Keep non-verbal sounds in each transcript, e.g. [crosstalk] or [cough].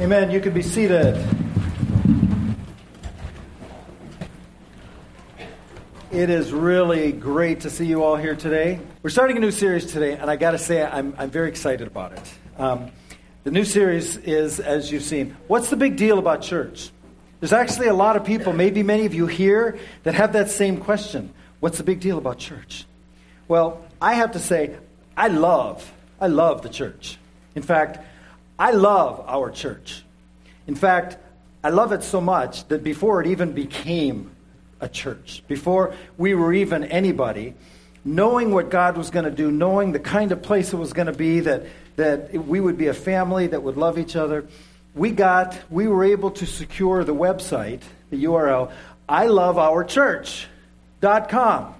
Amen. You can be seated. It is really great to see you all here today. We're starting a new series today, and I got to say, I'm, I'm very excited about it. Um, the new series is, as you've seen, What's the Big Deal About Church? There's actually a lot of people, maybe many of you here, that have that same question What's the big deal about church? Well, I have to say, I love, I love the church. In fact, I love our church. In fact, I love it so much that before it even became a church. Before we were even anybody, knowing what God was going to do, knowing the kind of place it was going to be, that, that we would be a family that would love each other, we got, we were able to secure the website, the URL, I love our church.com.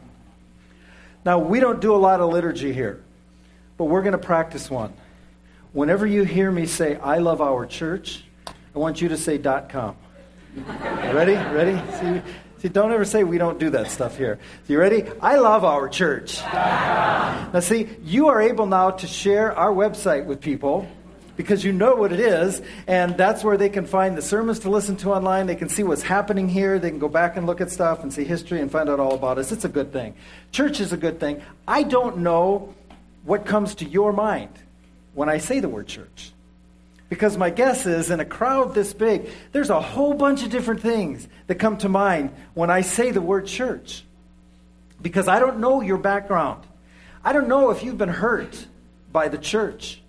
Now, we don't do a lot of liturgy here, but we're going to practice one. Whenever you hear me say, I love our church, I want you to say dot .com. Ready? Ready? See, See, don't ever say we don't do that stuff here. So you ready? I love our church. Now, see, you are able now to share our website with people because you know what it is, and that's where they can find the sermons to listen to online. They can see what's happening here. They can go back and look at stuff and see history and find out all about us. It's a good thing. Church is a good thing. I don't know what comes to your mind when I say the word church. Because my guess is, in a crowd this big, there's a whole bunch of different things that come to mind when I say the word church. Because I don't know your background. I don't know if you've been hurt by the church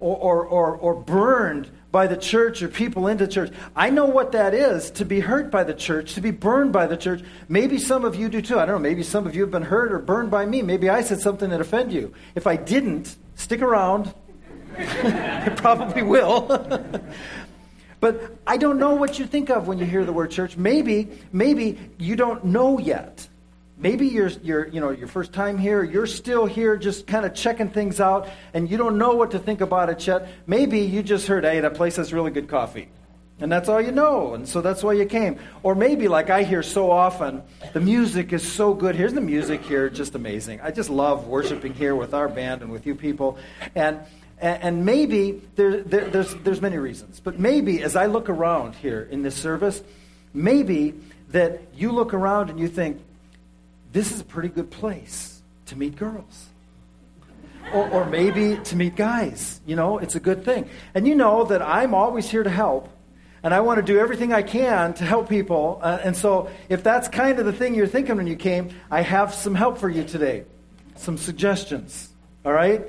or, or, or, or burned by the church or people into church. I know what that is to be hurt by the church, to be burned by the church. Maybe some of you do too. I don't know. Maybe some of you have been hurt or burned by me. Maybe I said something that offended you. If I didn't, stick around [laughs] it probably will. [laughs] but I don't know what you think of when you hear the word church. Maybe, maybe you don't know yet. Maybe you're, you're, you know, your first time here, you're still here just kind of checking things out, and you don't know what to think about it yet. Maybe you just heard, hey, that place has really good coffee. And that's all you know, and so that's why you came. Or maybe, like I hear so often, the music is so good. Here's the music here, just amazing. I just love worshiping here with our band and with you people. And and, and maybe there, there, there's, there's many reasons, but maybe as I look around here in this service, maybe that you look around and you think, this is a pretty good place to meet girls. Or, or maybe to meet guys. You know, it's a good thing. And you know that I'm always here to help. And I want to do everything I can to help people. Uh, and so, if that's kind of the thing you're thinking when you came, I have some help for you today. Some suggestions. All right?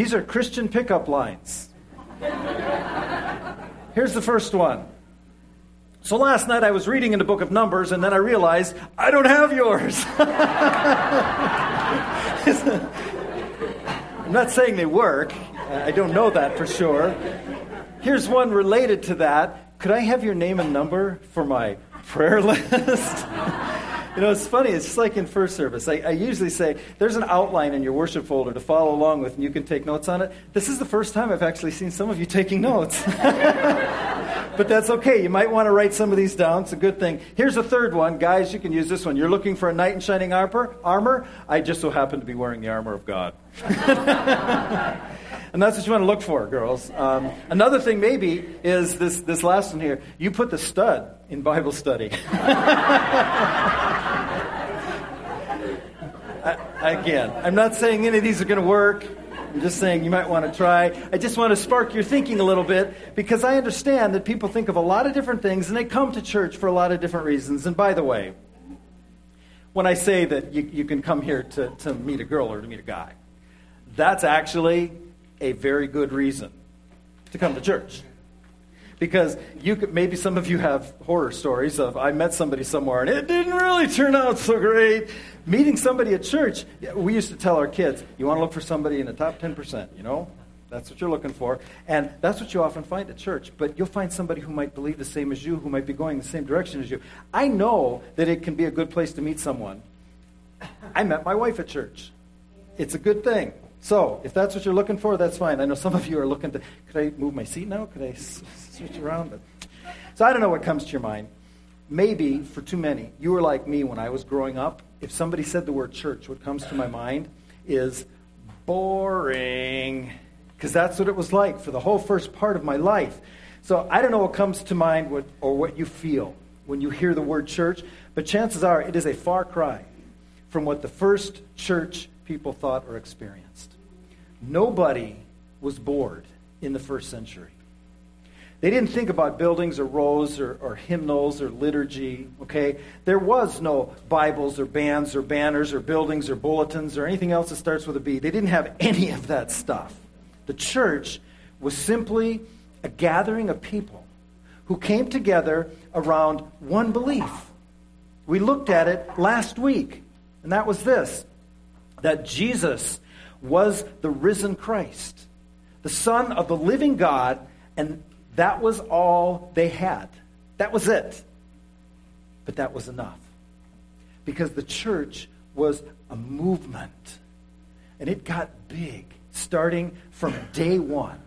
These are Christian pickup lines. Here's the first one. So last night I was reading in the book of Numbers, and then I realized I don't have yours. [laughs] I'm not saying they work, I don't know that for sure. Here's one related to that. Could I have your name and number for my prayer [laughs] list? You know, it's funny. It's just like in first service. I, I, usually say there's an outline in your worship folder to follow along with, and you can take notes on it. This is the first time I've actually seen some of you taking notes. [laughs] but that's okay. You might want to write some of these down. It's a good thing. Here's a third one. Guys, you can use this one. You're looking for a knight in shining armor? armor? I just so happen to be wearing the armor of God. [laughs] and that's what you want to look for, girls. Um, another thing, maybe, is this, this last one here. You put the stud in Bible study. [laughs] again, I'm not saying any of these are going to work. I'm just saying you might want to try. I just want to spark your thinking a little bit because I understand that people think of a lot of different things and they come to church for a lot of different reasons. And by the way, when I say that you, you can come here to, to meet a girl or to meet a guy, that's actually a very good reason to come to church. Because you could, maybe some of you have horror stories of I met somebody somewhere and it didn't really turn out so great. Meeting somebody at church, we used to tell our kids, you want to look for somebody in the top 10%, you know? That's what you're looking for. And that's what you often find at church. But you'll find somebody who might believe the same as you, who might be going the same direction as you. I know that it can be a good place to meet someone. I met my wife at church. It's a good thing. So, if that's what you're looking for, that's fine. I know some of you are looking to, could I move my seat now? Could I switch around? So, I don't know what comes to your mind. Maybe for too many, you were like me when I was growing up. If somebody said the word church, what comes to my mind is boring. Because that's what it was like for the whole first part of my life. So I don't know what comes to mind what, or what you feel when you hear the word church, but chances are it is a far cry from what the first church people thought or experienced. Nobody was bored in the first century. They didn't think about buildings or rows or, or, hymnals or liturgy, okay? There was no Bibles or bands or banners or buildings or bulletins or anything else that starts with a B. They didn't have any of that stuff. The church was simply a gathering of people who came together around one belief. We looked at it last week, and that was this that Jesus was the risen Christ, the Son of the living God, and that was all they had. That was it. But that was enough. Because the church was a movement. And it got big starting from day one.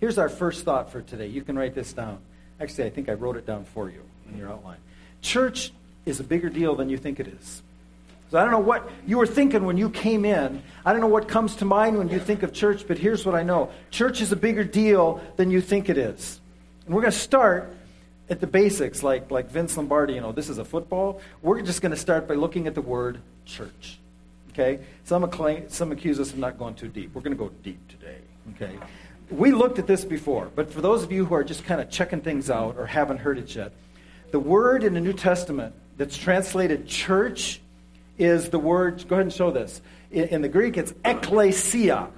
Here's our first thought for today. You can write this down. Actually, I think I wrote it down for you in your outline. Church is a bigger deal than you think it is. So I don't know what you were thinking when you came in. I don't know what comes to mind when you think of church, but here's what I know church is a bigger deal than you think it is. And we're going to start at the basics, like, like Vince Lombardi, you know, this is a football. We're just going to start by looking at the word church. Okay? Some, acclaim, some accuse us of not going too deep. We're going to go deep today. Okay? We looked at this before, but for those of you who are just kind of checking things out or haven't heard it yet, the word in the New Testament that's translated church is the word, go ahead and show this. In, the Greek, it's ekklesia.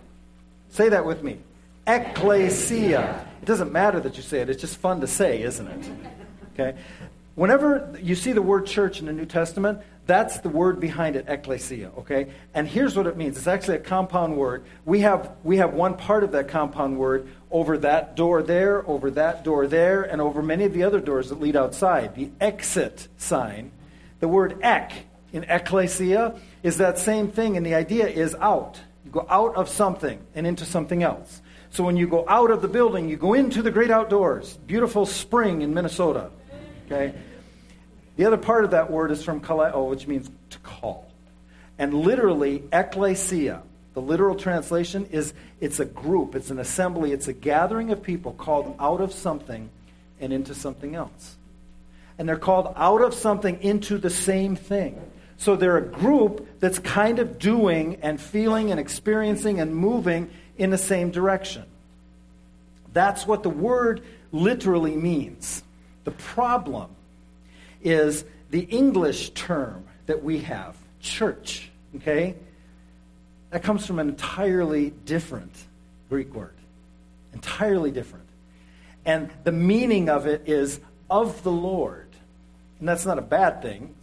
Say that with me. Ekklesia. It doesn't matter that you say it, it's just fun to say, isn't it? Okay? Whenever you see the word church in the New Testament, that's the word behind it, ekklesia, okay? And here's what it means. It's actually a compound word. We have, we have one part of that compound word over that door there, over that door there, and over many of the other doors that lead outside. The exit sign, the word ek in ekklesia is that same thing, and the idea is out. You go out of something and into something else. So when you go out of the building, you go into the great outdoors. Beautiful spring in Minnesota. Okay? The other part of that word is from kaleo, oh, which means to call. And literally, ecclesia, the literal translation is it's a group, it's an assembly, it's a gathering of people called out of something and into something else. And they're called out of something into the same thing. So they're a group that's kind of doing and feeling and experiencing and moving in the same direction. That's what the word literally means. The problem is the English term that we have, church, okay? That comes from an entirely different Greek word. Entirely different. And the meaning of it is of the Lord. And that's not a bad thing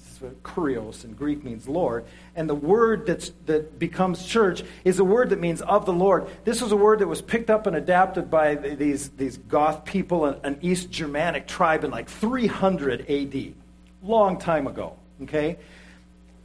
kurios in Greek means Lord. And the word that's, that becomes church is a word that means of the Lord. This was a word that was picked up and adapted by these, these Goth people, an, an East Germanic tribe in like 300 AD. Long time ago, okay?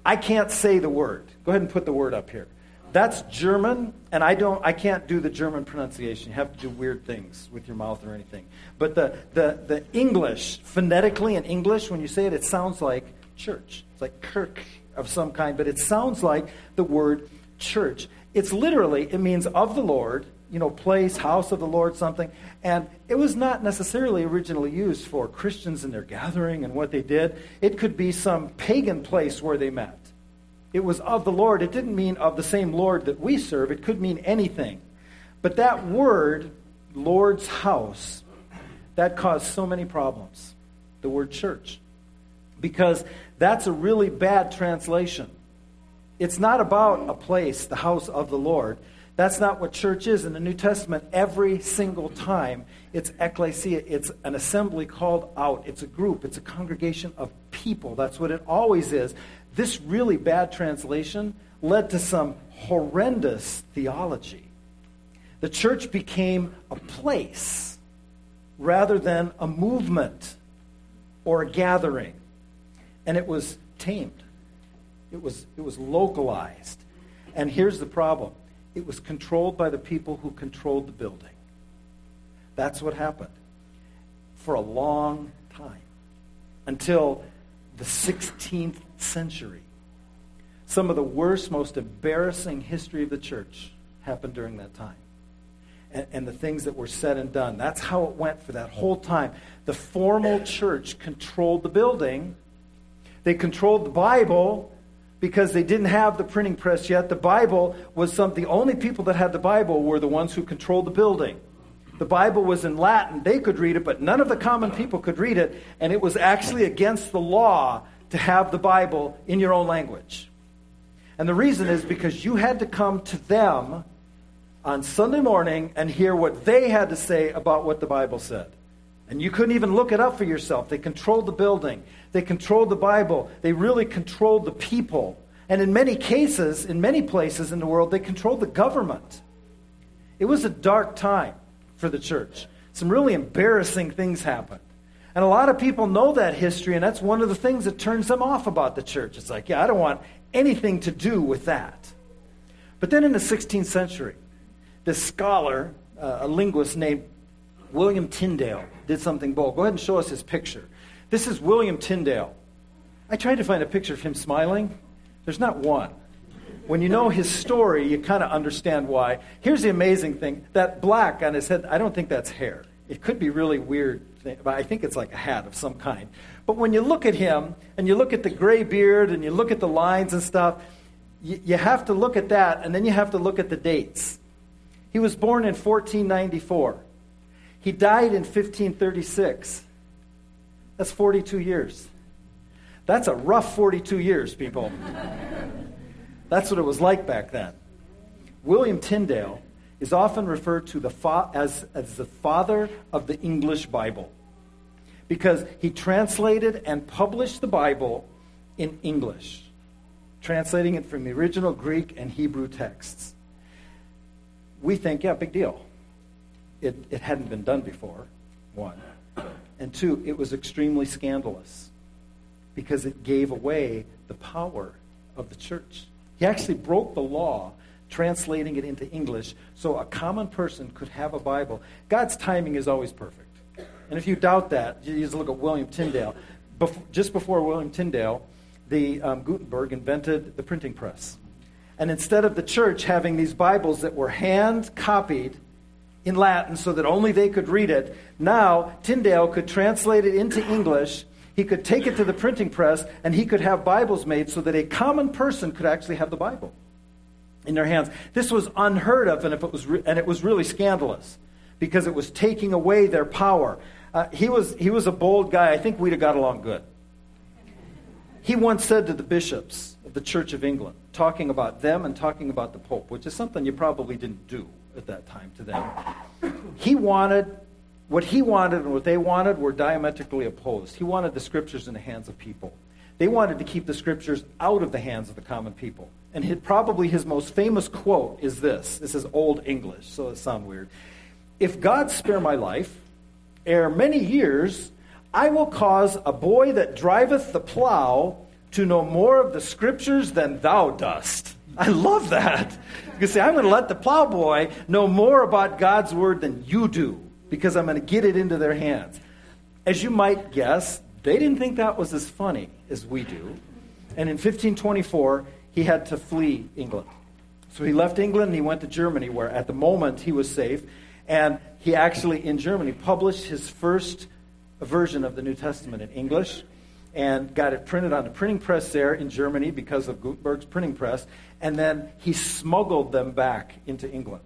I can't say the word. Go ahead and put the word up here. That's German, and I don't I can't do the German pronunciation. You have to do weird things with your mouth or anything. But the, the, the English, phonetically in English, when you say it, it sounds like church. It's like kirk of some kind, but it sounds like the word church. It's literally, it means of the Lord, you know, place, house of the Lord, something. And it was not necessarily originally used for Christians in their gathering and what they did. It could be some pagan place where they met. It was of the Lord. It didn't mean of the same Lord that we serve, it could mean anything. But that word, Lord's house, that caused so many problems. The word church because that's a really bad translation. It's not about a place, the house of the Lord. That's not what church is in the New Testament. Every single time, it's ecclesia. It's an assembly called out. It's a group. It's a congregation of people. That's what it always is. This really bad translation led to some horrendous theology. The church became a place rather than a movement or a gathering and it was tamed. It was, it was localized. And here's the problem it was controlled by the people who controlled the building. That's what happened for a long time until the 16th century. Some of the worst, most embarrassing history of the church happened during that time. and, and the things that were said and done. That's how it went for that whole time. The formal church controlled the building, they controlled the Bible because they didn't have the printing press yet. The Bible was some, the only people that had the Bible were the ones who controlled the building. The Bible was in Latin. They could read it, but none of the common people could read it. And it was actually against the law to have the Bible in your own language. And the reason is because you had to come to them on Sunday morning and hear what they had to say about what the Bible said. And you couldn't even look it up for yourself. They controlled the building, they controlled the Bible, they really controlled the people. And in many cases, in many places in the world, they controlled the government. It was a dark time for the church. Some really embarrassing things happened. And a lot of people know that history, and that's one of the things that turns them off about the church. It's like, yeah, I don't want anything to do with that. But then in the 16th century, this scholar, uh, a linguist named William Tyndale, did something bold. Go ahead and show us his picture. This is William Tyndale. I tried to find a picture of him smiling. There's not one. When you know his story, you kind of understand why. Here's the amazing thing that black on his head, I don't think that's hair. It could be really weird, but I think it's like a hat of some kind. But when you look at him and you look at the gray beard and you look at the lines and stuff, you, you have to look at that and then you have to look at the dates. He was born in 1494. He died in 1536. That's 42 years. That's a rough 42 years, people. That's what it was like back then. William Tyndale is often referred to the fa- as, as the father of the English Bible because he translated and published the Bible in English, translating it from the original Greek and Hebrew texts we think, yeah, big deal. It, it hadn't been done before, one. And two, it was extremely scandalous because it gave away the power of the church. He actually broke the law translating it into English so a common person could have a Bible. God's timing is always perfect. And if you doubt that, you just look at William Tyndale. Just before William Tyndale, the um, Gutenberg invented the printing press. And instead of the church having these Bibles that were hand copied in Latin so that only they could read it, now Tyndale could translate it into English. He could take it to the printing press and he could have Bibles made so that a common person could actually have the Bible in their hands. This was unheard of, and, if it, was re- and it was really scandalous because it was taking away their power. Uh, he, was, he was a bold guy. I think we'd have got along good. He once said to the bishops of the Church of England, talking about them and talking about the Pope, which is something you probably didn't do at that time to them. He wanted, what he wanted and what they wanted were diametrically opposed. He wanted the scriptures in the hands of people. They wanted to keep the scriptures out of the hands of the common people. And his, probably his most famous quote is this this is Old English, so it sounds weird. If God spare my life, ere many years, I will cause a boy that driveth the plow to know more of the scriptures than thou dost. I love that. You say, I'm going to let the plowboy know more about God's word than you do because I'm going to get it into their hands. As you might guess, they didn't think that was as funny as we do. And in 1524, he had to flee England. So he left England and he went to Germany, where at the moment he was safe. And he actually, in Germany, published his first version of the New Testament in English and got it printed on the printing press there in Germany because of Gutenberg's printing press. And then he smuggled them back into England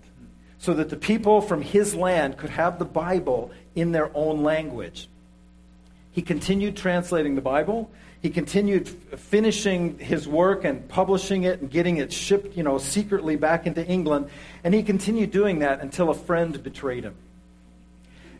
so that the people from his land could have the Bible in their own language. He continued translating the Bible. He continued finishing his work and publishing it and getting it shipped, you know, secretly back into England. And he continued doing that until a friend betrayed him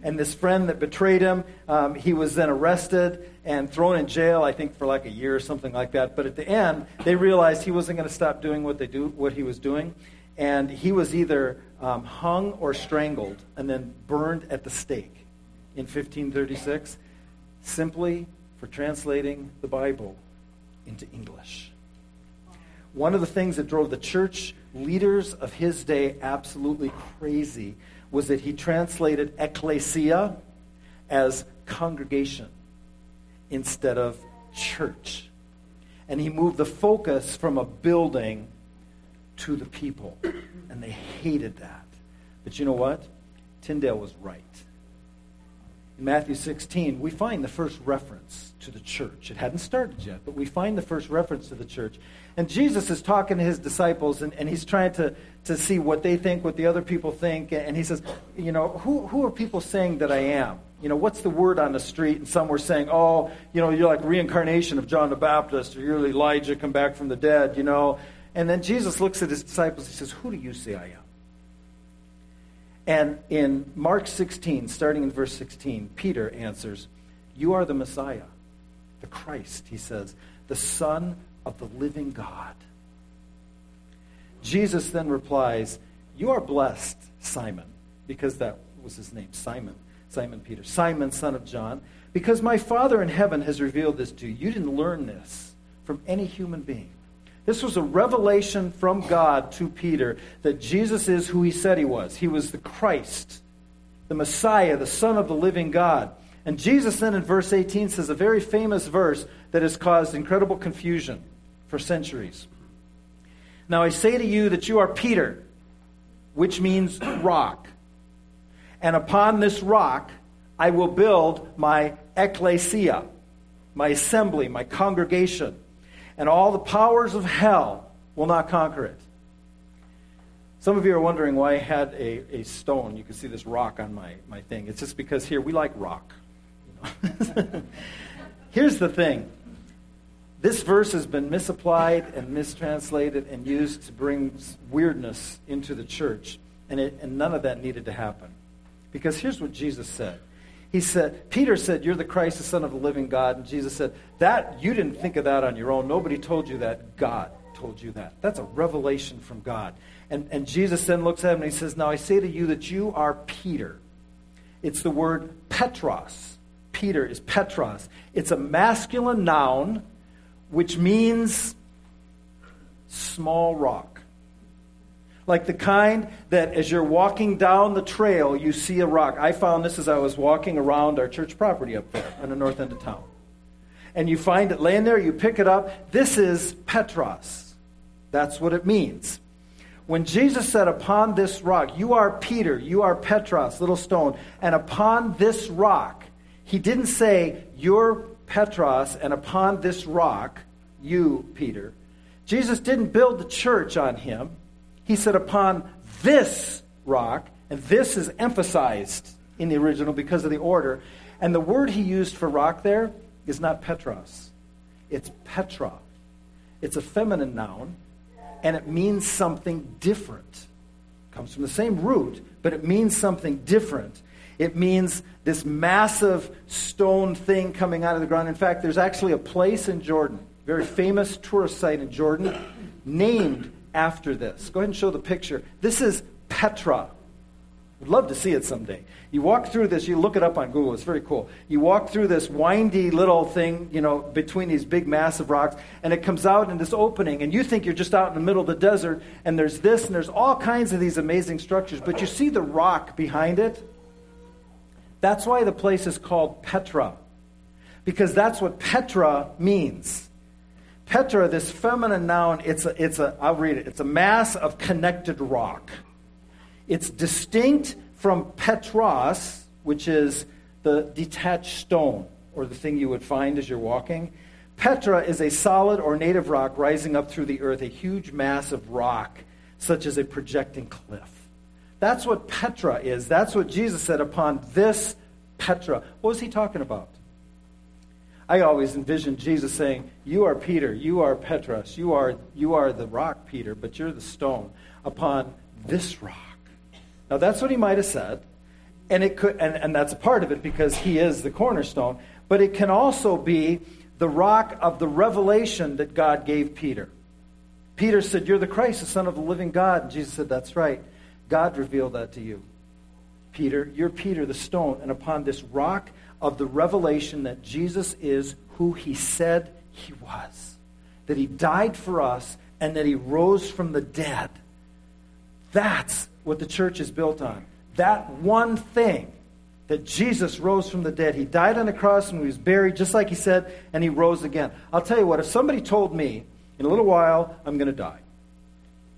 and this friend that betrayed him, um, he was then arrested and thrown in jail, I think, for like a year or something like that. But at the end, they realized he wasn't going to stop doing what they do, what he was doing, and he was either um, hung or strangled and then burned at the stake in 1536, simply for translating the Bible into English. One of the things that drove the church leaders of his day absolutely crazy was that he translated ecclesia as congregation instead of church. And he moved the focus from a building to the people. And they hated that. But you know what? Tyndale was right. In Matthew 16, we find the first reference to the church. It hadn't started yet, but we find the first reference to the church. And Jesus is talking to his disciples, and, and he's trying to, to see what they think, what the other people think. And he says, You know, who, who are people saying that I am? You know, what's the word on the street? And some were saying, Oh, you know, you're like reincarnation of John the Baptist, or you're Elijah come back from the dead, you know. And then Jesus looks at his disciples. He says, Who do you say I am? And in Mark 16, starting in verse 16, Peter answers, You are the Messiah, the Christ, he says, the Son of the living God. Jesus then replies, You are blessed, Simon, because that was his name, Simon, Simon Peter, Simon, son of John, because my Father in heaven has revealed this to you. You didn't learn this from any human being. This was a revelation from God to Peter that Jesus is who he said he was. He was the Christ, the Messiah, the Son of the living God. And Jesus then in verse 18 says a very famous verse that has caused incredible confusion for centuries. Now I say to you that you are Peter, which means rock. And upon this rock I will build my ecclesia, my assembly, my congregation and all the powers of hell will not conquer it. Some of you are wondering why I had a, a stone. You can see this rock on my, my thing. It's just because here we like rock. [laughs] Here's the thing this verse has been misapplied and mistranslated and used to bring weirdness into the church, and, it, and none of that needed to happen. Because here's what Jesus said he said, Peter said, You're the Christ, the Son of the living God. And Jesus said, That you didn't think of that on your own. Nobody told you that. God told you that. That's a revelation from God. And, and Jesus then looks at him and he says, Now I say to you that you are Peter. It's the word Petros. Peter is Petros. It's a masculine noun which means small rock. Like the kind that as you're walking down the trail, you see a rock. I found this as I was walking around our church property up there on the north end of town. And you find it laying there, you pick it up. This is Petros. That's what it means. When Jesus said, Upon this rock, you are Peter, you are Petros, little stone, and upon this rock, he didn't say, You're Petros, and upon this rock, you, Peter. Jesus didn't build the church on him. He said, Upon this rock, and this is emphasized in the original because of the order. And the word he used for rock there is not Petros, it's Petra. It's a feminine noun, and it means something different. It comes from the same root, but it means something different. It means this massive stone thing coming out of the ground. In fact, there's actually a place in Jordan, very famous tourist site in Jordan, named after this. Go ahead and show the picture. This is Petra. I'd love to see it someday. You walk through this, you look it up on Google, it's very cool. You walk through this windy little thing, you know, between these big massive rocks, and it comes out in this opening, and you think you're just out in the middle of the desert, and there's this, and there's all kinds of these amazing structures, but you see the rock behind it? That's why the place is called Petra, because that's what Petra means. Petra, this feminine noun, it's a, it's a, I'll read it. It's a mass of connected rock. It's distinct from Petros, which is the detached stone, or the thing you would find as you're walking. Petra is a solid or native rock rising up through the earth, a huge mass of rock, such as a projecting cliff. That's what Petra is. That's what Jesus said upon this Petra. What was he talking about? I always envisioned Jesus saying, You are Peter, you are Petros, you are, you are the rock, Peter, but you're the stone upon this rock. Now that's what he might have said, and it could and, and that's a part of it because he is the cornerstone, but it can also be the rock of the revelation that God gave Peter. Peter said, You're the Christ, the Son of the living God. And Jesus said, That's right. God revealed that to you. Peter, you're Peter, the stone, and upon this rock of the revelation that Jesus is who he said he was, that he died for us, and that he rose from the dead. That's what the church is built on. That one thing that Jesus rose from the dead. He died on the cross and he was buried, just like he said, and he rose again. I'll tell you what, if somebody told me, in a little while, I'm going to die,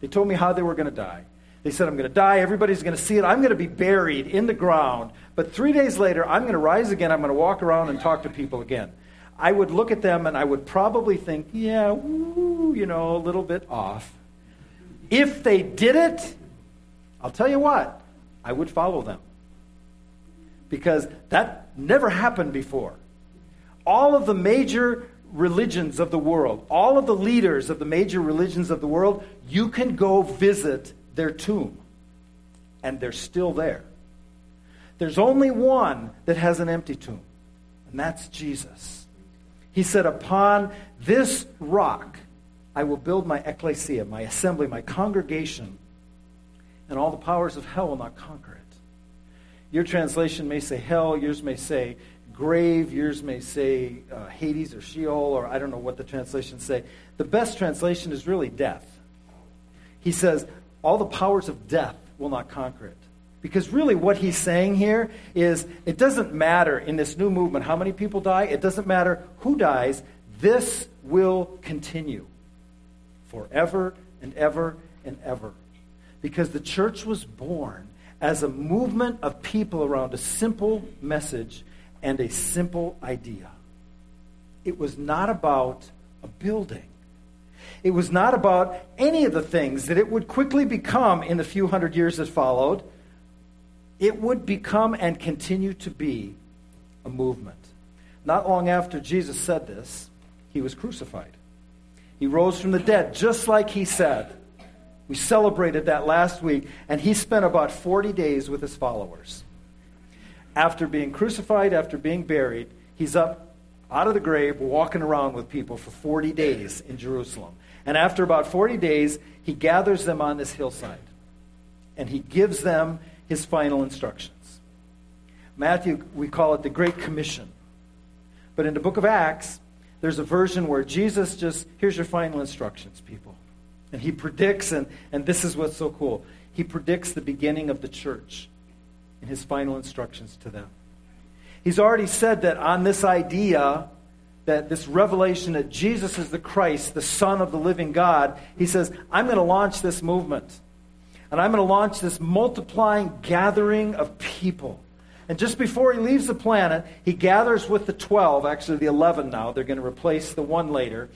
they told me how they were going to die, They said, I'm going to die. Everybody's going to see it. I'm going to be buried in the ground. But three days later, I'm going to rise again. I'm going to walk around and talk to people again. I would look at them and I would probably think, yeah, woo, you know, a little bit off. If they did it, I'll tell you what, I would follow them. Because that never happened before. All of the major religions of the world, all of the leaders of the major religions of the world, you can go visit their tomb. And they're still there. There's only one that has an empty tomb, and that's Jesus. He said, Upon this rock I will build my ecclesia, my assembly, my congregation, and all the powers of hell will not conquer it. Your translation may say hell, yours may say grave, yours may say uh, Hades or Sheol, or I don't know what the translations say. The best translation is really death. He says, All the powers of death will not conquer it. Because really, what he's saying here is it doesn't matter in this new movement how many people die, it doesn't matter who dies, this will continue forever and ever and ever. Because the church was born as a movement of people around a simple message and a simple idea. It was not about a building. It was not about any of the things that it would quickly become in the few hundred years that followed it would become and continue to be a movement. Not long after Jesus said this, he was crucified. He rose from the dead, just like he said. We celebrated that last week, and he spent about 40 days with his followers. After being crucified, after being buried, he's up out of the grave, walking around with people for 40 days in Jerusalem. And after about 40 days, he gathers them on this hillside, and he gives them his final instructions. Matthew, we call it the Great Commission. But in the book of Acts, there's a version where Jesus just, here's your final instructions, people. And he predicts, and, and this is what's so cool. He predicts the beginning of the church in his final instructions to them. He's already said that on this idea, that this revelation that Jesus is the Christ, the Son of the living God, he says, I'm going to launch this movement. And I'm going to launch this multiplying gathering of people. And just before he leaves the planet, he gathers with the 12, actually the 11 now. They're going to replace the one later.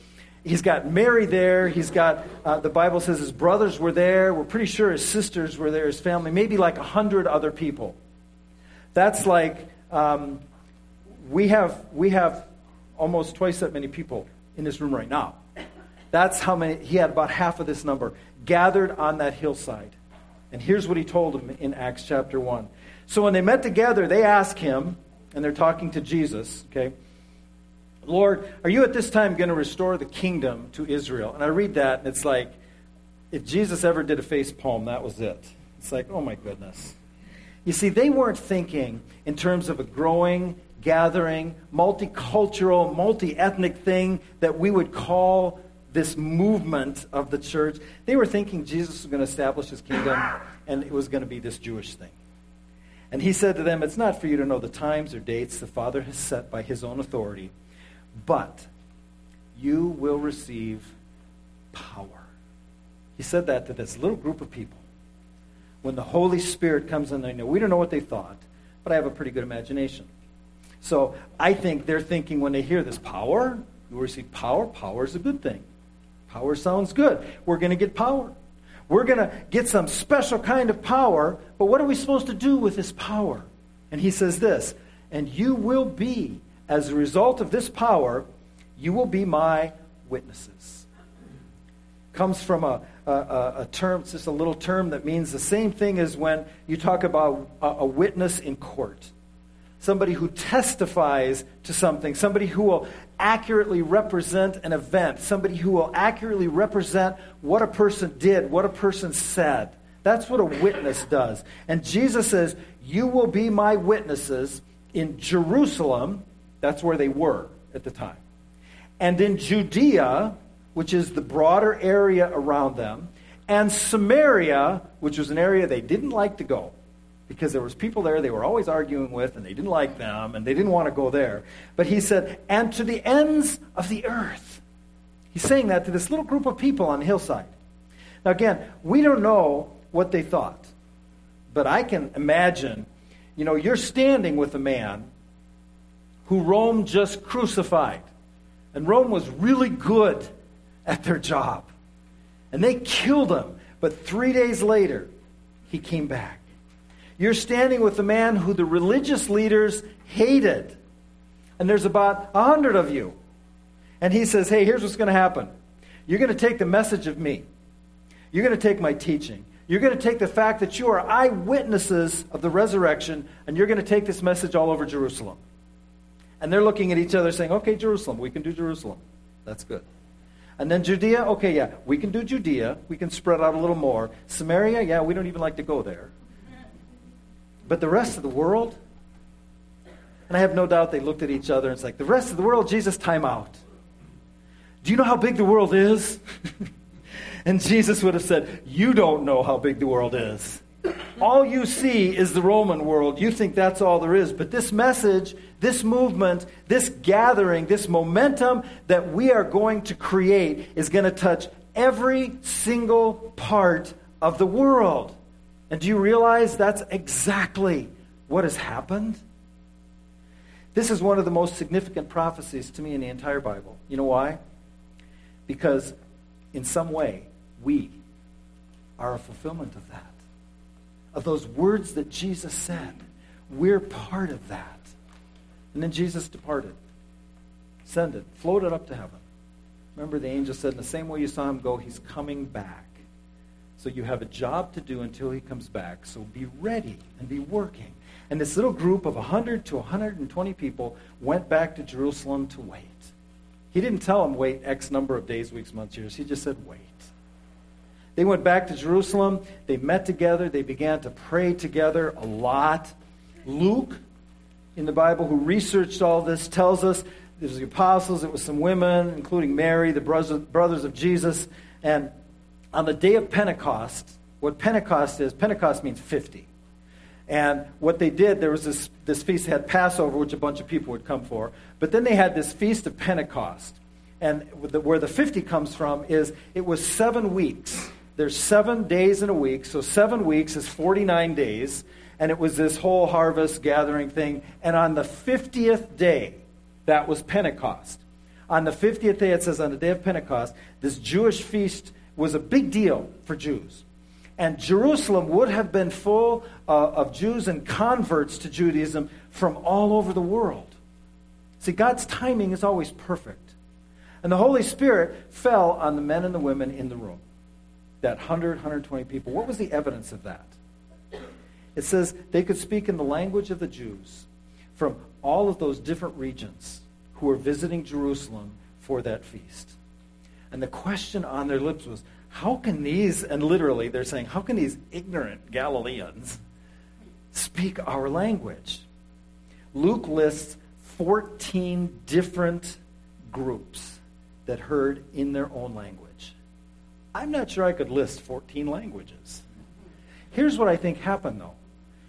He's got Mary there. He's got, uh, the Bible says his brothers were there. We're pretty sure his sisters were there, his family, maybe like a hundred other people. That's like, um, we, have, we have almost twice that many people in this room right now. That's how many, he had about half of this number gathered on that hillside. And here's what he told them in Acts chapter 1. So when they met together, they asked him, and they're talking to Jesus, okay? Lord, are you at this time going to restore the kingdom to Israel? And I read that, and it's like, if Jesus ever did a face palm, that was it. It's like, oh my goodness. You see, they weren't thinking in terms of a growing, gathering, multicultural, multi ethnic thing that we would call this movement of the church, they were thinking Jesus was going to establish his kingdom [laughs] and it was going to be this Jewish thing. And he said to them, It's not for you to know the times or dates the Father has set by his own authority, but you will receive power. He said that to this little group of people. When the Holy Spirit comes in, they know we don't know what they thought, but I have a pretty good imagination. So I think they're thinking when they hear this power, you receive power. Power is a good thing. Power sounds good. We're going to get power. We're going to get some special kind of power, but what are we supposed to do with this power? And he says this, and you will be, as a result of this power, you will be my witnesses. Comes from a, a, a term, it's just a little term that means the same thing as when you talk about a, a witness in court somebody who testifies to something, somebody who will accurately represent an event, somebody who will accurately represent what a person did, what a person said. That's what a witness does. And Jesus says, You will be my witnesses in Jerusalem. That's where they were at the time. And in Judea, which is the broader area around them, and Samaria, which was an area they didn't like to go because there was people there they were always arguing with and they didn't like them and they didn't want to go there but he said and to the ends of the earth he's saying that to this little group of people on the hillside now again we don't know what they thought. But I can imagine, you know, you're standing with a man who Rome just crucified. And Rome was really good at their job. And they killed him. But three days later, he came back. You're standing with the man who the religious leaders hated. And there's about a hundred of you. And he says, Hey, here's what's going to happen. You're going to take the message of me. You're going to take my teaching. You're going to take the fact that you are eyewitnesses of the resurrection, and you're going to take this message all over Jerusalem. And they're looking at each other saying, Okay, Jerusalem, we can do Jerusalem. That's good. And then Judea, okay, yeah, we can do Judea. We can spread out a little more. Samaria, yeah, we don't even like to go there. But the rest of the world, and I have no doubt they looked at each other and it's like, the rest of the world, Jesus, time out. Do you know how big the world is? [laughs] and Jesus would have said, You don't know how big the world is. All you see is the Roman world. You think that's all there is. But this message, this movement, this gathering, this momentum that we are going to create is going to touch every single part of the world. And do you realize that's exactly what has happened? This is one of the most significant prophecies to me in the entire Bible. You know why? Because in some way, we are a fulfillment of that. Of those words that Jesus said. We're part of that. And then Jesus departed, ascended, floated up to heaven. Remember, the angel said, in the same way you saw him go, he's coming back. So you have a job to do until he comes back. So be ready and be working. And this little group of 100 to 120 people went back to Jerusalem to wait. He didn't tell them wait X number of days, weeks, months, years. He just said wait. They went back to Jerusalem. They met together. They began to pray together a lot. Luke, in the Bible, who researched all this, tells us it was the apostles, it was some women, including Mary, the brothers of Jesus. And on the day of Pentecost, what Pentecost is, Pentecost means 50. And what they did, there was this, this feast, had Passover, which a bunch of people would come for. But then they had this feast of Pentecost. And where the 50 comes from is it was seven weeks. There's seven days in a week, so seven weeks is 49 days. And it was this whole harvest gathering thing. And on the 50th day, that was Pentecost. On the 50th day, it says on the day of Pentecost, this Jewish feast was a big deal for Jews. And Jerusalem would have been full uh, of Jews and converts to Judaism from all over the world. See, God's timing is always perfect. And the Holy Spirit fell on the men and the women in the room. That 100, 120 people. What was the evidence of that? It says they could speak in the language of the Jews from all of those different regions who were visiting Jerusalem for that feast. And the question on their lips was, how can these, and literally they're saying, how can these ignorant Galileans speak our language? Luke lists 14 different groups that heard in their own language. I'm not sure I could list 14 languages. Here's what I think happened, though.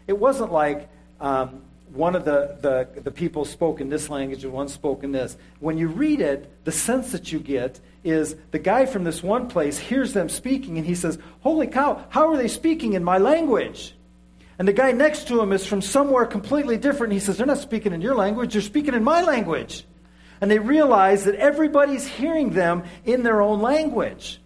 It wasn't like um, one of the, the, the people spoke in this language and one spoke in this. When you read it, the sense that you get is the guy from this one place hears them speaking and he says, Holy cow, how are they speaking in my language? And the guy next to him is from somewhere completely different. He says, They're not speaking in your language, they're speaking in my language. And they realize that everybody's hearing them in their own language.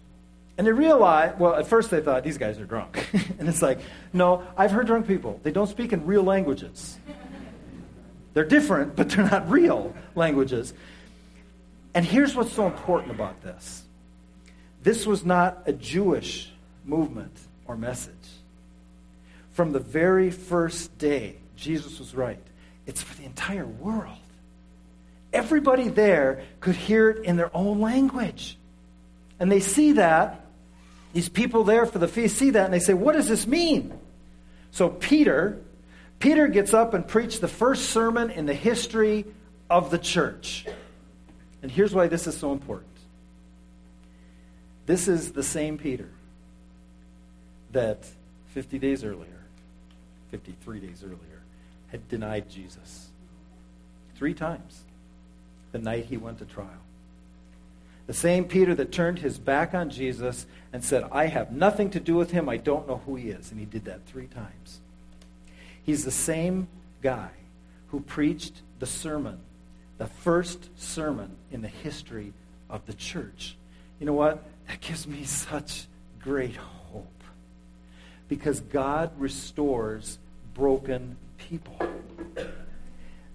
And they realize, well, at first they thought, these guys are drunk. [laughs] and it's like, no, I've heard drunk people. They don't speak in real languages. They're different, but they're not real languages. And here's what's so important about this this was not a Jewish movement or message. From the very first day, Jesus was right. It's for the entire world. Everybody there could hear it in their own language. And they see that. These people there for the feast see that and they say, What does this mean? So Peter, Peter gets up and preached the first sermon in the history of the church. And here's why this is so important. This is the same Peter that 50 days earlier, 53 days earlier, had denied Jesus. Three times the night he went to trial. The same Peter that turned his back on Jesus and said, I have nothing to do with him. I don't know who he is. And he did that three times. He's the same guy who preached the sermon, the first sermon in the history of the church. You know what? That gives me such great hope. Because God restores broken people.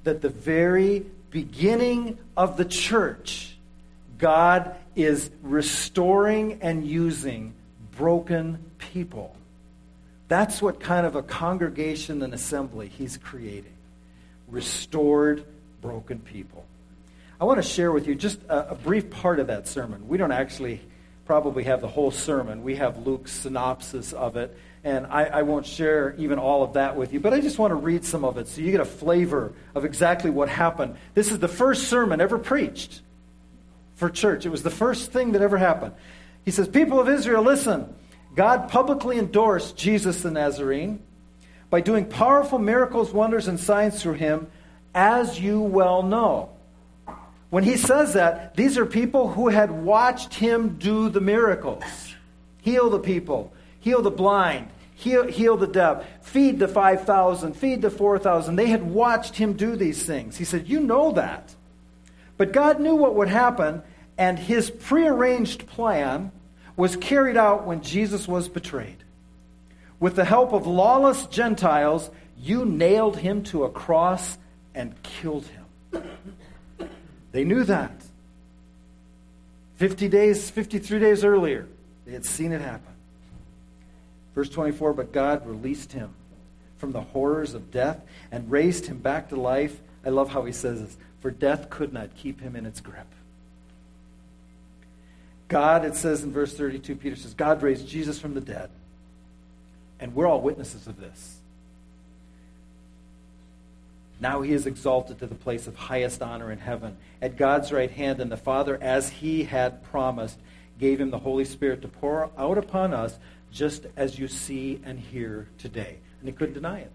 That the very beginning of the church, God is restoring and using broken people. That's what kind of a congregation and assembly he's creating. Restored, broken people. I want to share with you just a, a, brief part of that sermon. We don't actually probably have the whole sermon, we have Luke's synopsis of it. And I, I won't share even all of that with you, but I just want to read some of it so you get a flavor of exactly what happened. This is the first sermon ever preached for church. It was the first thing that ever happened. He says, People of Israel, listen. God publicly endorsed Jesus the Nazarene by doing powerful miracles, wonders, and signs through him, as you well know. When he says that, these are people who had watched him do the miracles heal the people, heal the blind, heal, heal the deaf, feed the 5,000, feed the 4,000. They had watched him do these things. He said, You know that. But God knew what would happen, and his prearranged plan was carried out when Jesus was betrayed. With the help of lawless Gentiles, you nailed him to a cross and killed him. They knew that. 50 days, 53 days earlier, they had seen it happen. Verse 24 But God released him from the horrors of death and raised him back to life. I love how he says this for death could not keep him in its grip. God, it says in verse 32, Peter says, God raised Jesus from the dead. And we're all witnesses of this. Now he is exalted to the place of highest honor in heaven at God's right hand, and the Father, as he had promised, gave him the Holy Spirit to pour out upon us, just as you see and hear today. And they couldn't deny it.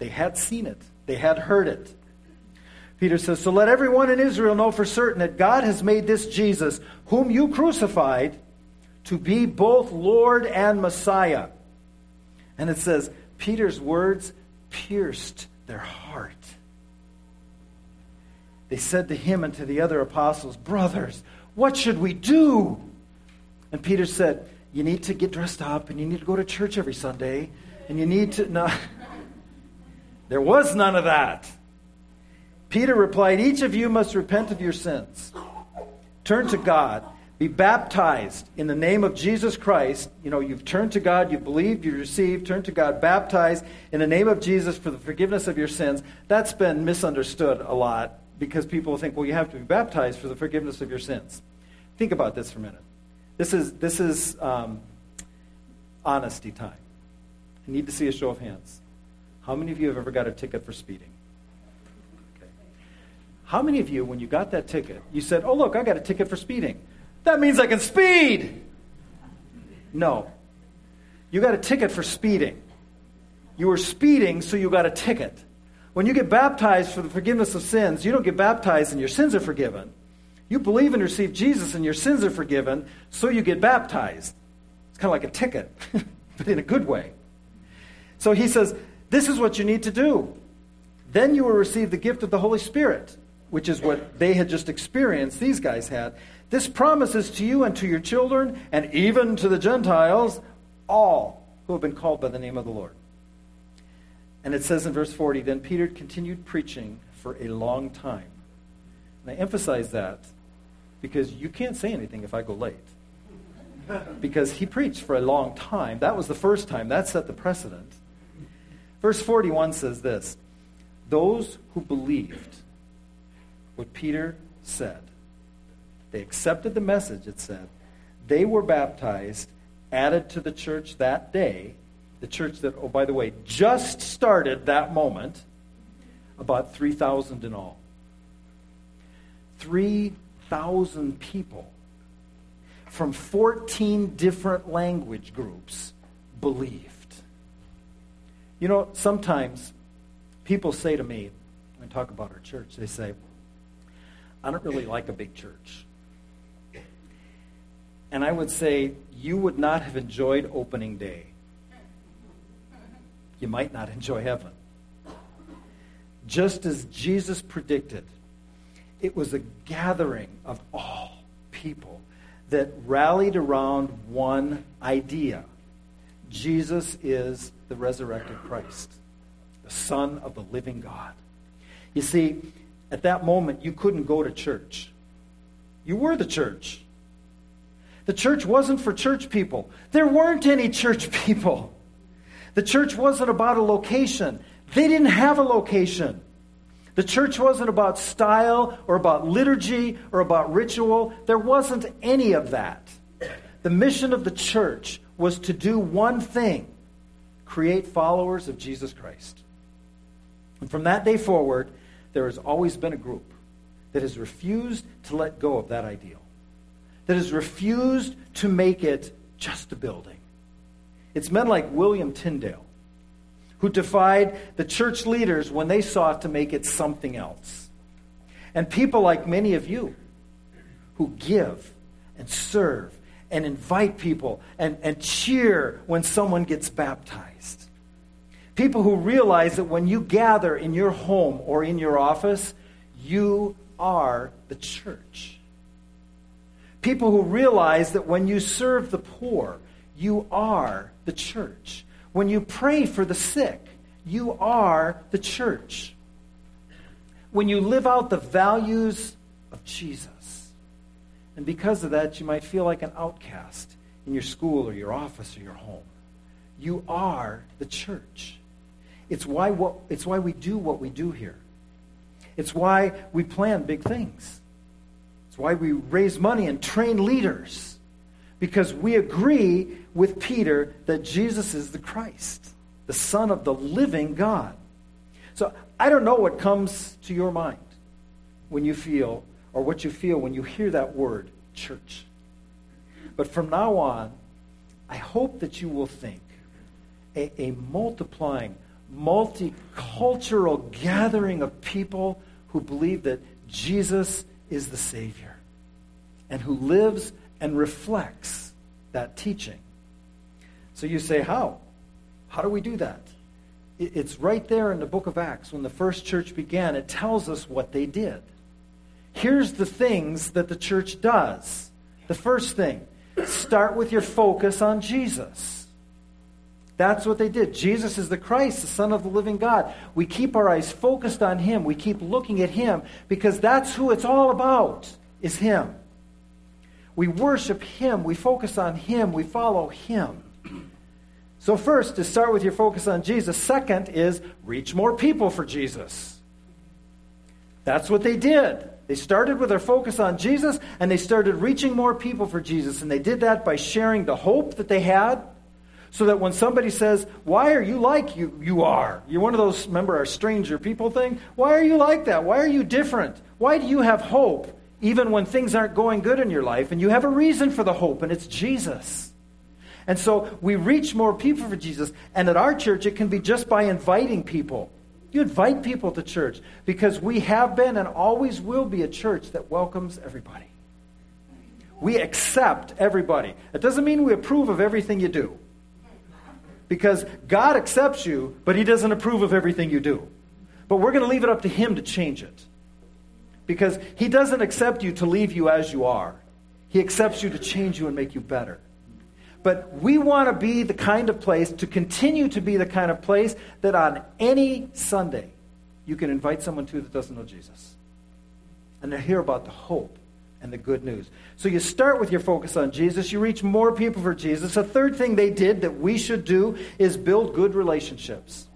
They had seen it, they had heard it. Peter says, So let everyone in Israel know for certain that God has made this Jesus, whom you crucified, to be both Lord and Messiah. And it says, Peter's words pierced their heart. They said to him and to the other apostles, Brothers, what should we do? And Peter said, You need to get dressed up and you need to go to church every Sunday and you need to. No. [laughs] there was none of that. Peter replied, Each of you must repent of your sins, turn to God, be baptized in the name of Jesus Christ. You know, you've turned to God, you've believed, you've received, turn to God, baptized in the name of Jesus for the forgiveness of your sins. That's been misunderstood a lot because people think, well, you have to be baptized for the forgiveness of your sins. Think about this for a minute. This is, this is um, honesty time. I need to see a show of hands. How many of you have ever got a ticket for speeding? How many of you, when you got that ticket, you said, Oh, look, I got a ticket for speeding? That means I can speed. No. You got a ticket for speeding. You were speeding, so you got a ticket. When you get baptized for the forgiveness of sins, you don't get baptized and your sins are forgiven. You believe and receive Jesus and your sins are forgiven, so you get baptized. It's kind of like a ticket, [laughs] but in a good way. So he says, This is what you need to do. Then you will receive the gift of the Holy Spirit which is what they had just experienced, these guys had. This promises to you and to your children, and even to the Gentiles, all who have been called by the name of the Lord. And it says in verse 40 Then Peter continued preaching for a long time. And I emphasize that because you can't say anything if I go late. because he preached for a long time. That was the first time. That set the precedent. Verse 41 says this Those who believed what Peter said. They accepted the message, it said. They were baptized, added to the church that day, the church that, oh, by the way, just started that moment, about 3,000 in all. 3,000 people from 14 different language groups believed. You know, sometimes people say to me, when I talk about our church, they say, I don't really like a big church. And I would say you would not have enjoyed opening day. You might not enjoy heaven. Just as Jesus predicted, it was a gathering of all people that rallied around one idea Jesus is the resurrected Christ, the Son of the living God. You see, at that moment, you couldn't go to church. You were the church. The church wasn't for church people. There weren't any church people. The church wasn't about a location. They didn't have a location. The church wasn't about style or about liturgy or about ritual. There wasn't any of that. The mission of the church was to do one thing create followers of Jesus Christ. And from that day forward, there has always been a group that has refused to let go of that ideal, that has refused to make it just a building. It's men like William Tyndale who defied the church leaders when they sought to make it something else. And people like many of you who give and serve and invite people and, and cheer when someone gets baptized. People who realize that when you gather in your home or in your office, you are the church. People who realize that when you serve the poor, you are the church. When you pray for the sick, you are the church. When you live out the values of Jesus. And because of that, you might feel like an outcast in your school or your office or your home. You are the church. It's why, what, it's why we do what we do here. It's why we plan big things. It's why we raise money and train leaders. Because we agree with Peter that Jesus is the Christ, the Son of the living God. So I don't know what comes to your mind when you feel, or what you feel when you hear that word, church. But from now on, I hope that you will think a, a multiplying, multicultural gathering of people who believe that Jesus is the Savior and who lives and reflects that teaching. So you say, how? How do we do that? It's right there in the book of Acts. When the first church began, it tells us what they did. Here's the things that the church does. The first thing start with your focus on Jesus. That's what they did. Jesus is the Christ, the Son of the living God. We keep our eyes focused on Him. We keep looking at Him because that's who it's all about, is Him. We worship Him. We focus on Him. We follow Him. So, first to start with your focus on Jesus. Second is reach more people for Jesus. That's what they did. They started with their focus on Jesus and they started reaching more people for Jesus. And they did that by sharing the hope that they had so that when somebody says, Why are you like you, you are? You're one of those, remember our stranger people thing? Why are you like that? Why are you different? Why do you have hope even when things aren't going good in your life? And you have a reason for the hope, and it's Jesus. And so we reach more people for Jesus. And at our church, it can be just by inviting people. You invite people to church because we have been and always will be a church that welcomes everybody. We accept everybody. It doesn't mean we approve of everything you do because God accepts you, but He doesn't approve of everything you do. But we're going to leave it up to Him to change it because He doesn't accept you to leave you as you are, He accepts you to change you and make you better. But we want to be the kind of place, to continue to be the kind of place that on any Sunday you can invite someone to that doesn't know Jesus. And to hear about the hope and the good news. So you start with your focus on Jesus, you reach more people for Jesus. A third thing they did that we should do is build good relationships.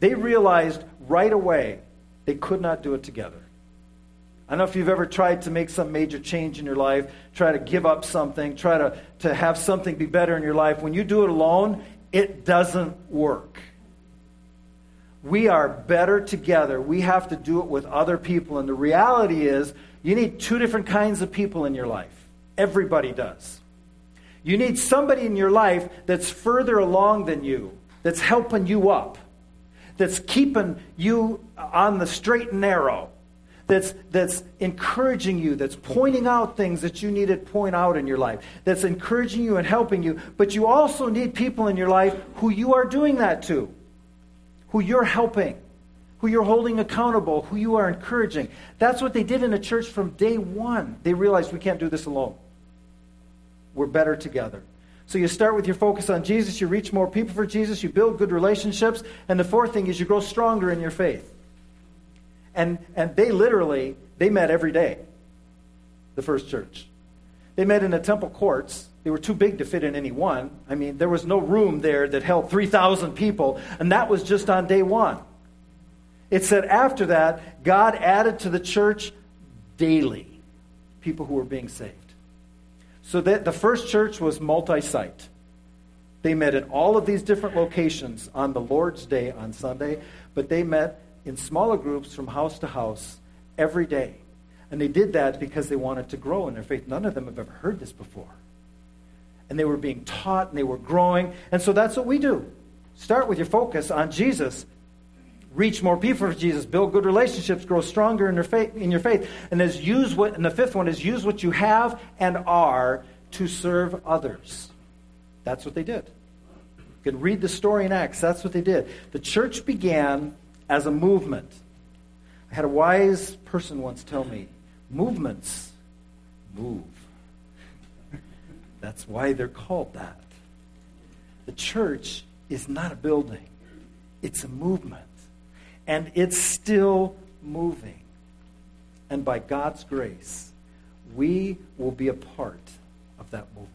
They realized right away they could not do it together. I don't know if you've ever tried to make some major change in your life, try to give up something, try to, to have something be better in your life. When you do it alone, it doesn't work. We are better together. We have to do it with other people. And the reality is, you need two different kinds of people in your life. Everybody does. You need somebody in your life that's further along than you, that's helping you up, that's keeping you on the straight and narrow that's, that's encouraging you, that's pointing out things that you need to point out in your life, that's encouraging you and helping you. But you also need people in your life who you are doing that to, who you're helping, who you're holding accountable, who you are encouraging. That's what they did in the church from day one. They realized we can't do this alone. We're better together. So you start with your focus on Jesus, you reach more people for Jesus, you build good relationships, and the fourth thing is you grow stronger in your faith. And, and they literally, they met every day, the first church. They met in the temple courts. They were too big to fit in any one. I mean, there was no room there that held 3,000 people, and that was just on day one. It said after that, God added to the church daily people who were being saved. So that the first church was multi site. They met in all of these different locations on the Lord's Day on Sunday, but they met in smaller groups from house to house every day. And they did that because they wanted to grow in their faith. None of them have ever heard this before. And they were being taught and they were growing. And so that's what we do. Start with your focus on Jesus reach more people for Jesus, build good relationships, grow stronger in your faith. In your faith. And as use what, and the fifth one is use what you have and are to serve others. That's what they did. You can read the story in Acts. That's what they did. The church began as a movement. I had a wise person once tell me, movements move. [laughs] That's why they're called that. The church is not a building, it's a movement and it's still moving. And by God's grace, we will be a part of that movement.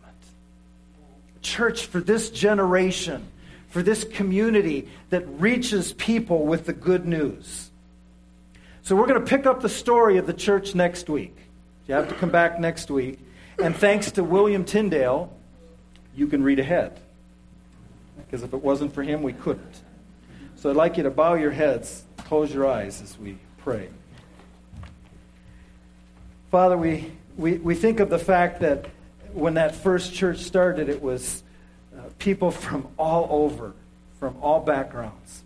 Church, for this generation, for this community that reaches people with the good news. So we're going to pick up the story of the church next week. You have to come back next week. And thanks to William Tyndale, you can read ahead. Because if it wasn't for him, we couldn't. So I'd like you to bow your heads, close your eyes as we pray. Father, we, we, we think of the fact that when that first church started, it was uh, people from all over, from all backgrounds.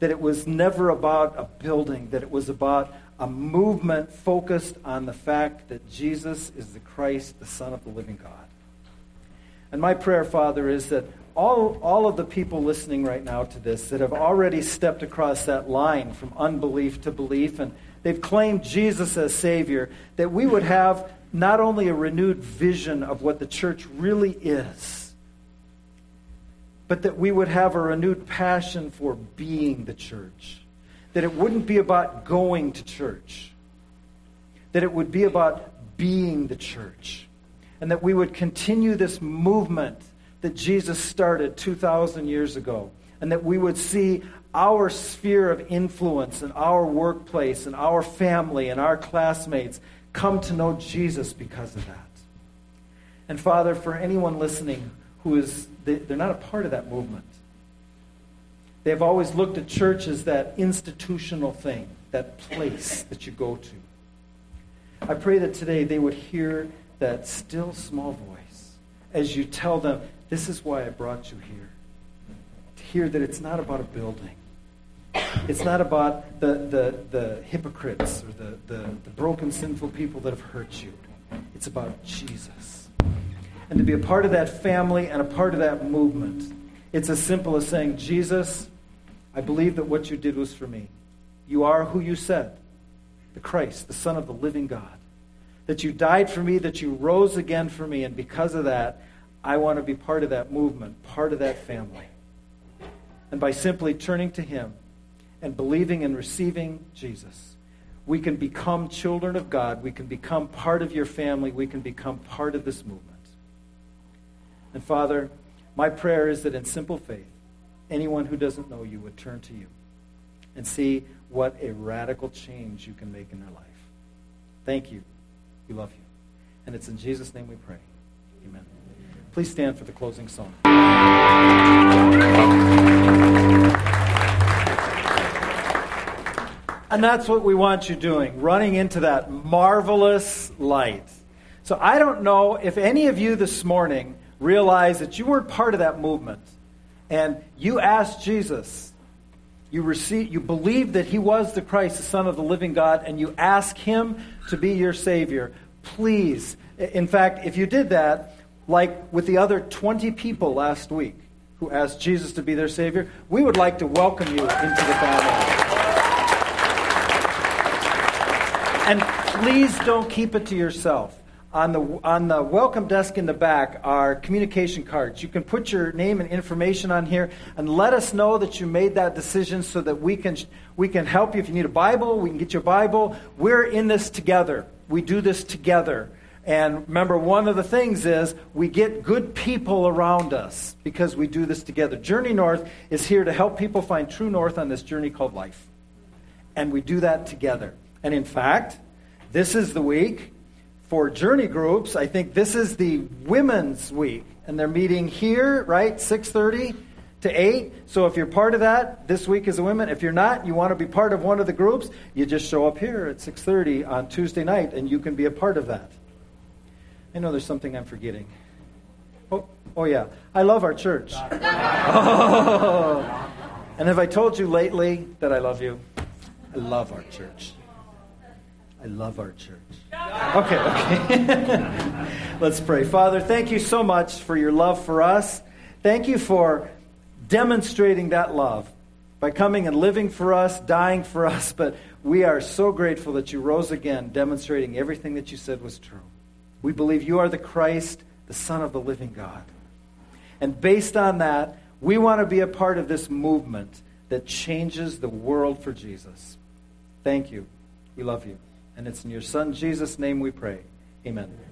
That it was never about a building, that it was about a movement focused on the fact that Jesus is the Christ, the Son of the living God. And my prayer, Father, is that all, all of the people listening right now to this that have already stepped across that line from unbelief to belief and they've claimed Jesus as Savior, that we would have not only a renewed vision of what the church really is, but that we would have a renewed passion for being the church. That it wouldn't be about going to church, that it would be about being the church. And that we would continue this movement that Jesus started 2,000 years ago, and that we would see our sphere of influence and our workplace and our family and our classmates come to know Jesus because of that. And Father, for anyone listening who is, they're not a part of that movement, they've always looked at church as that institutional thing, that place that you go to. I pray that today they would hear that still small voice as you tell them, this is why I brought you here. To hear that it's not about a building. It's not about the, the, the hypocrites or the, the, the broken, sinful people that have hurt you. It's about Jesus. And to be a part of that family and a part of that movement, it's as simple as saying, Jesus, I believe that what you did was for me. You are who you said, the Christ, the Son of the living God. That you died for me, that you rose again for me, and because of that, I want to be part of that movement, part of that family. And by simply turning to Him and believing and receiving Jesus, we can become children of God. We can become part of your family. We can become part of this movement. And Father, my prayer is that in simple faith, anyone who doesn't know you would turn to you and see what a radical change you can make in their life. Thank you. We love you. And it's in Jesus' name we pray. Amen. Please stand for the closing song. And that's what we want you doing, running into that marvelous light. So I don't know if any of you this morning realize that you weren't part of that movement and you asked Jesus you receive you believe that he was the Christ, the Son of the living God, and you ask him to be your Savior, please. In fact, if you did that, like with the other 20 people last week who asked Jesus to be their Savior, we would like to welcome you into the family. And please don't keep it to yourself. On the, on the welcome desk in the back are communication cards. You can put your name and information on here and let us know that you made that decision so that we can, we can help you. If you need a Bible, we can get you a Bible. We're in this together. We do this together. And remember, one of the things is we get good people around us because we do this together. Journey North is here to help people find true north on this journey called life. And we do that together. And in fact, this is the week for journey groups, I think this is the women's week, and they're meeting here, right, 6:30 to 8. So if you're part of that, this week is a women. If you're not, you want to be part of one of the groups, you just show up here at 6:30 on Tuesday night, and you can be a part of that. I know there's something I'm forgetting. Oh, oh yeah, I love our church. oh. [laughs] And have I told you lately that I love you? I love our church. I love our church. Okay, okay. [laughs] Let's pray. Father, thank you so much for your love for us. Thank you for demonstrating that love by coming and living for us, dying for us. [laughs] But we are so grateful that you rose again, demonstrating everything that you said was true. We believe you are the Christ, the Son of the living God. And based on that, we want to be a part of this movement that changes the world for Jesus. Thank you. We love you. And it's in your Son, Jesus' name, we pray. Amen.